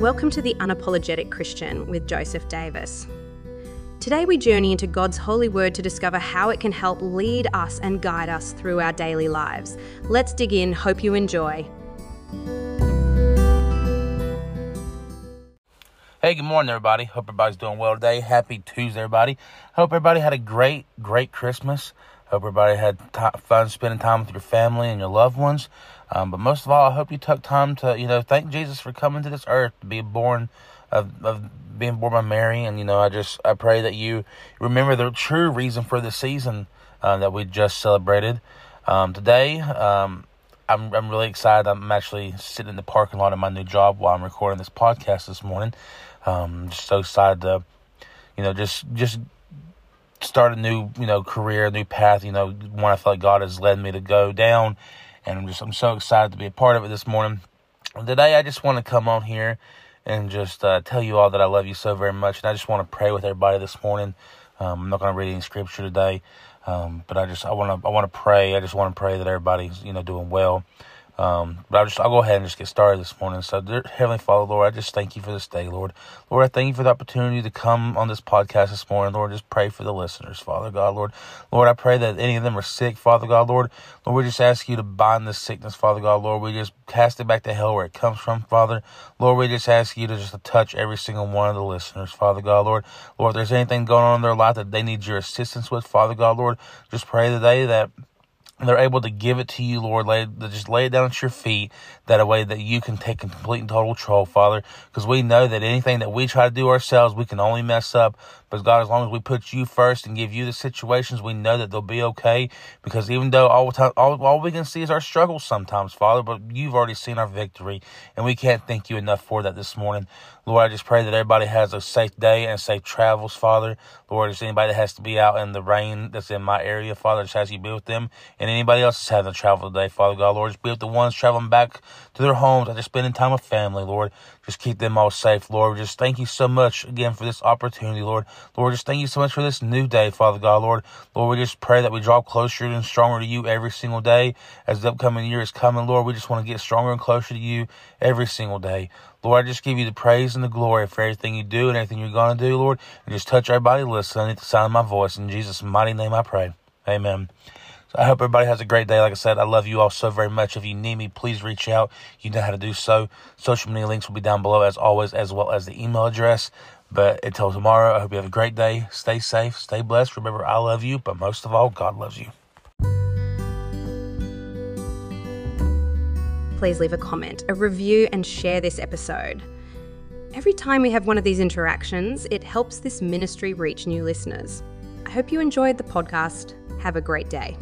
Welcome to The Unapologetic Christian with Joseph Davis. Today we journey into God's holy word to discover how it can help lead us and guide us through our daily lives. Let's dig in. Hope you enjoy. Hey, good morning, everybody. Hope everybody's doing well today. Happy Tuesday, everybody. Hope everybody had a great, great Christmas. Hope everybody had t- fun spending time with your family and your loved ones. Um, but most of all, I hope you took time to, you know, thank Jesus for coming to this earth to be born of, of being born by Mary. And, you know, I just, I pray that you remember the true reason for the season uh, that we just celebrated. Um, today, um, I'm, I'm really excited. I'm actually sitting in the parking lot of my new job while I'm recording this podcast this morning. Um, just so excited to, you know, just, just start a new, you know, career, a new path, you know, one I feel like God has led me to go down and I'm just I'm so excited to be a part of it this morning. Today, I just want to come on here and just uh, tell you all that I love you so very much, and I just want to pray with everybody this morning. Um, I'm not going to read any scripture today, um, but I just I want to I want to pray. I just want to pray that everybody's you know doing well. Um, but I'll just I'll go ahead and just get started this morning. So, dear Heavenly Father, Lord, I just thank you for this day, Lord. Lord, I thank you for the opportunity to come on this podcast this morning, Lord. Just pray for the listeners, Father God, Lord. Lord, I pray that any of them are sick, Father God, Lord. Lord, we just ask you to bind this sickness, Father God, Lord. We just cast it back to hell where it comes from, Father. Lord, we just ask you to just touch every single one of the listeners, Father God, Lord. Lord, if there's anything going on in their life that they need your assistance with, Father God, Lord, just pray today that they're able to give it to you, Lord. Lay, just lay it down at your feet that a way that you can take complete and total control, Father. Because we know that anything that we try to do ourselves, we can only mess up. But God, as long as we put you first and give you the situations, we know that they'll be okay. Because even though all, time, all, all we can see is our struggles sometimes, Father, but you've already seen our victory. And we can't thank you enough for that this morning. Lord, I just pray that everybody has a safe day and safe travels, Father. Lord, if anybody that has to be out in the rain that's in my area, Father, just ask you be with them. And anybody else that's having to travel today, Father God, Lord, just be with the ones traveling back to their homes after spending time with family, Lord. Just keep them all safe, Lord. Just thank you so much again for this opportunity, Lord. Lord, just thank you so much for this new day, Father God, Lord. Lord, we just pray that we draw closer and stronger to you every single day as the upcoming year is coming, Lord. We just want to get stronger and closer to you every single day. Lord, I just give you the praise and the glory for everything you do and everything you're going to do, Lord. And just touch everybody listening at the sound of my voice. In Jesus' mighty name I pray. Amen. So I hope everybody has a great day. Like I said, I love you all so very much. If you need me, please reach out. You know how to do so. Social media links will be down below as always, as well as the email address. But until tomorrow, I hope you have a great day. Stay safe, stay blessed. Remember, I love you, but most of all, God loves you. Please leave a comment, a review, and share this episode. Every time we have one of these interactions, it helps this ministry reach new listeners. I hope you enjoyed the podcast. Have a great day.